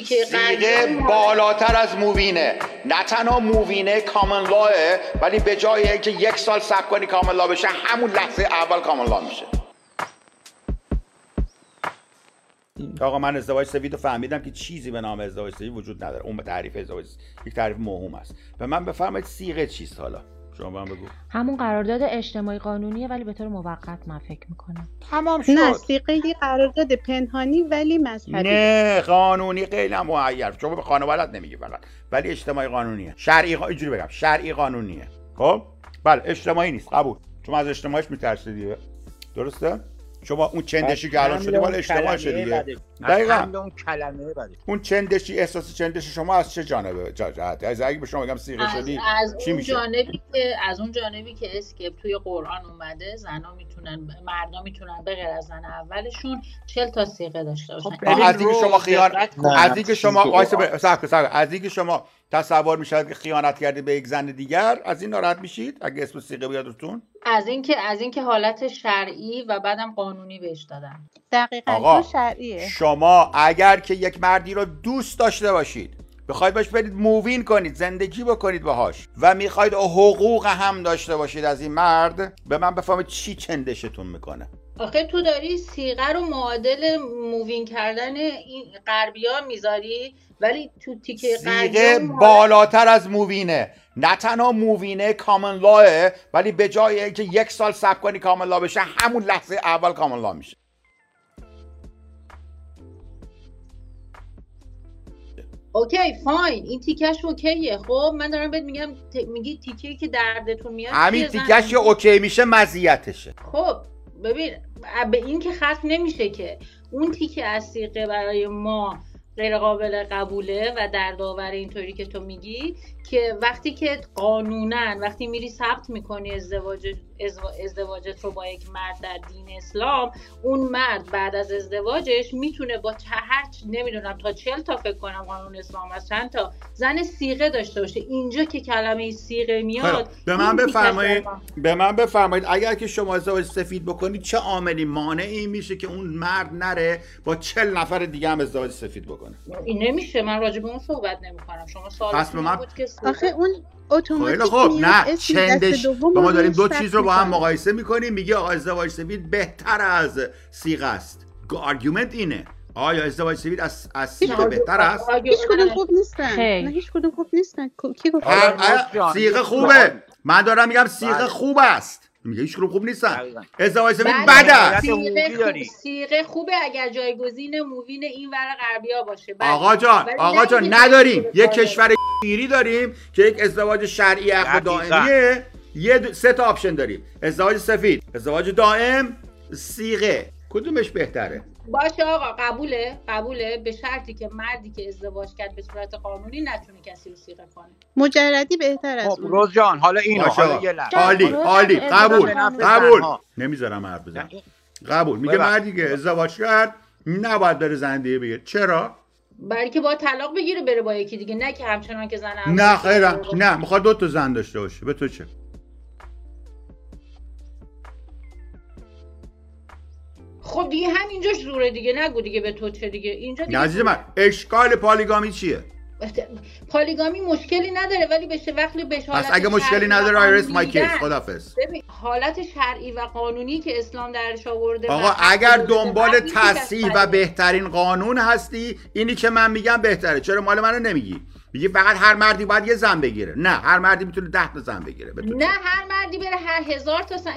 سیغه بالاتر از مووینه. نه تنها مووینه کامن لاه ولی به جای اینکه یک سال صبر کنی کامن لا بشه همون لحظه اول کامن لا میشه. آقا من ازدواج سفید رو فهمیدم که چیزی به نام ازدواج سفید وجود نداره. اون به تعریف ازدواج یک تعریف موهوم است. به من بفرمایید سیغه چیست حالا؟ شما من بگو. همون قرارداد اجتماعی قانونیه ولی به طور موقت من فکر می‌کنم. تمام شد. نه سیقه یه قرارداد پنهانی ولی مذهبی نه قانونی هم معیر شما به خانوادت نمیگی فقط. ولی اجتماعی قانونیه. شرعی اینجوری بگم. شرعی قانونیه. خب؟ بله اجتماعی نیست. قبول. شما از اجتماعیش میترسی دیگه درسته؟ شما اون چندشی که الان شدی مال اجتماعشه دیگه دقیقاً. اون کلمه بده اون چندشی احساس چندش شما از چه جانبه جا- جهته از اگه به شما بگم سیغه شدی از چی اون میشه جانبی که از اون جانبی که اسکیپ توی قرآن اومده زنا می‌تونن مردا می‌تونن به غیر از زن اولشون 40 تا سیغه داشته باشن خب، از اینکه شما خیان دقت کن. نه. از اینکه شما. از اینکه شما تصور می‌شد که خیانت کردی به یک زن دیگر از این ناراحت میشید اگه اسم سیغه بیادتون از اینکه از اینکه حالت شرعی و بعدم قانونی بهش دادن. دقیقا آقا، تو شرعیه. شما اگر که یک مردی رو دوست داشته باشید بخواید باش برید مووین کنید زندگی بکنید باهاش و می‌خواید حقوق هم داشته باشید از این مرد به من بفهمید چی چندشتون می‌کنه. آخه تو داری سیغه رو معادل move-in کردن این غربی ها می‌ذاری ولی تو تیکه سیغه بالاتر از مووینه. نه تنها move-in ه common law ه ولی به جای اینکه یک سال صبر کنی common law بشه همون لحظه اول common law میشه. okay fine. این تیکش okay ه. خب من دارم بهت میگم ت- میگی تیکه که دردتون میاد همین؟ تیکش که okay میشه مزیتشه. خب ببین به این که ختم نمیشه که. اون تیکه از برای ما غیر قابل قبوله و دردآور اینطوری که تو میگی که وقتی که قانونا وقتی میری ثبت می‌کنی ازدواج ازدواجت رو با یک مرد در دین اسلام اون مرد بعد از ازدواجش می‌تونه با هر نمی‌دونم تا چل تا فکر کنم قانون اسلام از چند تا زن سیغه داشته باشه. اینجا که کلمه سیغه میاد خب، به من بفرمایید در ما- به من بفرمایید اگر که شما ازدواج سفید بکنید چه عاملی مانعی میشه که اون مرد نره با چل نفر دیگه هم ازدواج سفید بکنه؟ این نمیشه من راجع به اون صحبت نمی کنم شما سوال پس من- بود که آخه اون automatic خیلی خب نه چندش. ما داریم دو چیز رو با هم. مقایسه می‌کنیم. میگه آقا ازدواج سفید بهتر از صیغه است. argument اینه. آیا ازدواج سفید از, از صیغه بهتر است. هیچ کدوم خوب نیستن. نه هیچ کدوم خوب نیستن. کی گفت؟ صیغه خوبه. من دارم میگم صیغه بله. خوب است. میگه هیچ خوب نیستن. ازدواج سفید. بد است حقوقی صیغه, خوبه اگر جایگزین move-in این ور غربیا باشه بله. آقا جان آقا جان نداریم یک. کشور ایری داریم که یک ازدواج شرعی عقد دقیقاً. دائمیه یه دو- سه تا option داریم ازدواج سفید ازدواج دائم صیغه کدومش بهتره باشه آقا قبوله قبوله. به شرطی که مردی که ازدواج کرد به صورت قانونی نتونه کسی رو صیغه کنه. مجردی بهتر از خب اون. روز جان حالا اینو حالا. یه لحظه. عالی قبول قبول. نمی‌ذارم حرف بزنم. قبول. میگه. مردی که ازدواج کرد نباید بره زن دیگه بگیر چرا؟ برای که با طلاق بگیره بره با یکی دیگه. نه که همچنان که زن اول نه خیرم. نه می‌خواد دو تا زن داشته باشه. به تو چه؟ خب دیگه همینجاش زوره دیگه. نگو دیگه به تو چه دیگه. اینجا دیگه عزیز من. اشکال پالیگامی چیه؟ پالیگامی مشکلی نداره ولی بشه وقتی به پس حالت اگه مشکلی نداره آیرس مای کیس خدافظ. حالت شرعی و قانونی که اسلام درش آورده آقا اگر به دنبال تصحیح و. بهترین قانون هستی اینی که من میگم بهتره. چرا مال منو نمیگی؟ میگی فقط هر مردی باید یه زن بگیره. نه هر مردی می‌تونه ده تا زن بگیره. نه؟ هر مردی بره هر هزار تا زن.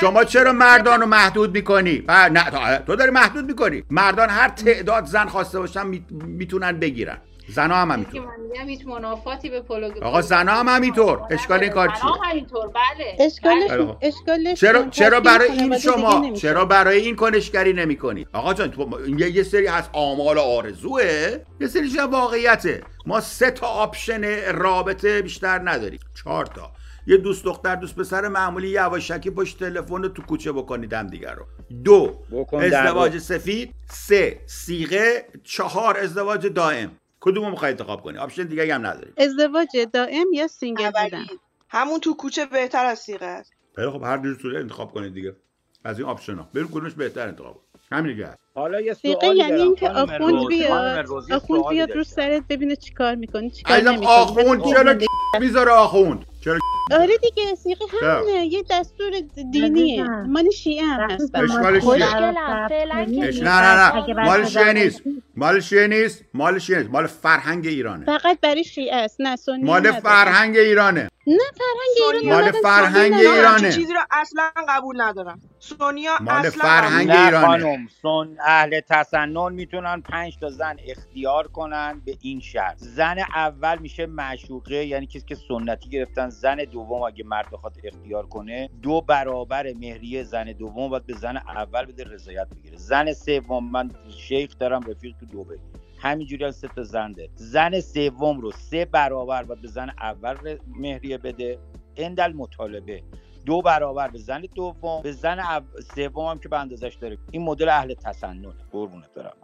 شما. چرا مردان رو محدود می‌کنی؟ نه تو- تو داری محدود می‌کنی. مردان هر تعداد زن خواسته باشن می- می‌تونن بگیرن. زنا هم همینطور. من میگم هیچ منافاتی به پولوگ آقا زنا هم همینطور. اشکال این کار چیه؟ هم همینطور. بله. اشکالش خیلی خوب. اشکالش چرا چرا برای این شما. چرا برای این کنشگری نمی کنید آقا جان تو یه, یه سری از آمال آرزوه. یه سری چیزا واقعیته. ما سه تا آپشن رابطه بیشتر نداریم. چهار تا. یه دوست دختر دوست پسر معمولی یواشکی پشت تلفن رو تو کوچه بکنید هم دیگر رو. دو بکن ازدواج. سفید. سه سیغه. چهار ازدواج دائم. کدوم رو می‌خوای انتخاب کنی؟ option دیگه هم نداریم. ازدواج دائم یا single بودن؟ همون تو کوچه بهتر از صیغه است خیلی خب هر جور صورت انتخاب کنید دیگه. از این option ها بریم کدومش بهتر انتخاب کنید. همین دیگه حالا یه دقیقا سوالی یعنی. اینکه آخوند بیاد آخوند بیاد رو. سرت ببینه چیکار می‌کنی چیکار نمی‌کنی. آخوند چرا می‌ذاره آخوند؟ چرا آره دیگه صیغه چرا؟ همینه. یه دستور دینیه. مال شیعه هم هست. اش- نیست. نه نه نه. مال شیعه نیست. مال شیعه نیست. مال شیعه نیست. مال فرهنگ ایرانه. فقط برای شیعه است نه سنی مال. فرهنگ ایرانه. نه فرهنگ ایران مال فرهنگ. ایرانه. چیزی رو اصلا قبول ندارم. سونیا مال اصلا فرهنگ ایرانه. خانم سن اهل تسنن می‌تونن پنج تا زن اختیار کنن به این شرط زن اول میشه معشوقه یعنی کسی که سنتی گرفتن. زن دوم اگه مرد بخواد اختیار کنه دو برابر مهریه زن دوم باید به زن اول بده رضایت بگیره. زن سوم من شیخ دارم رفیق تو دوبه. همینجوری هم سه تا زن ده زن سوم رو سه برابر باید به زن اول مهریه بده. اندل مطالبه. دو برابر به زن دوم به زن سوم هم که به اندازش داره. این مدل اهل تسنن قربونت برم.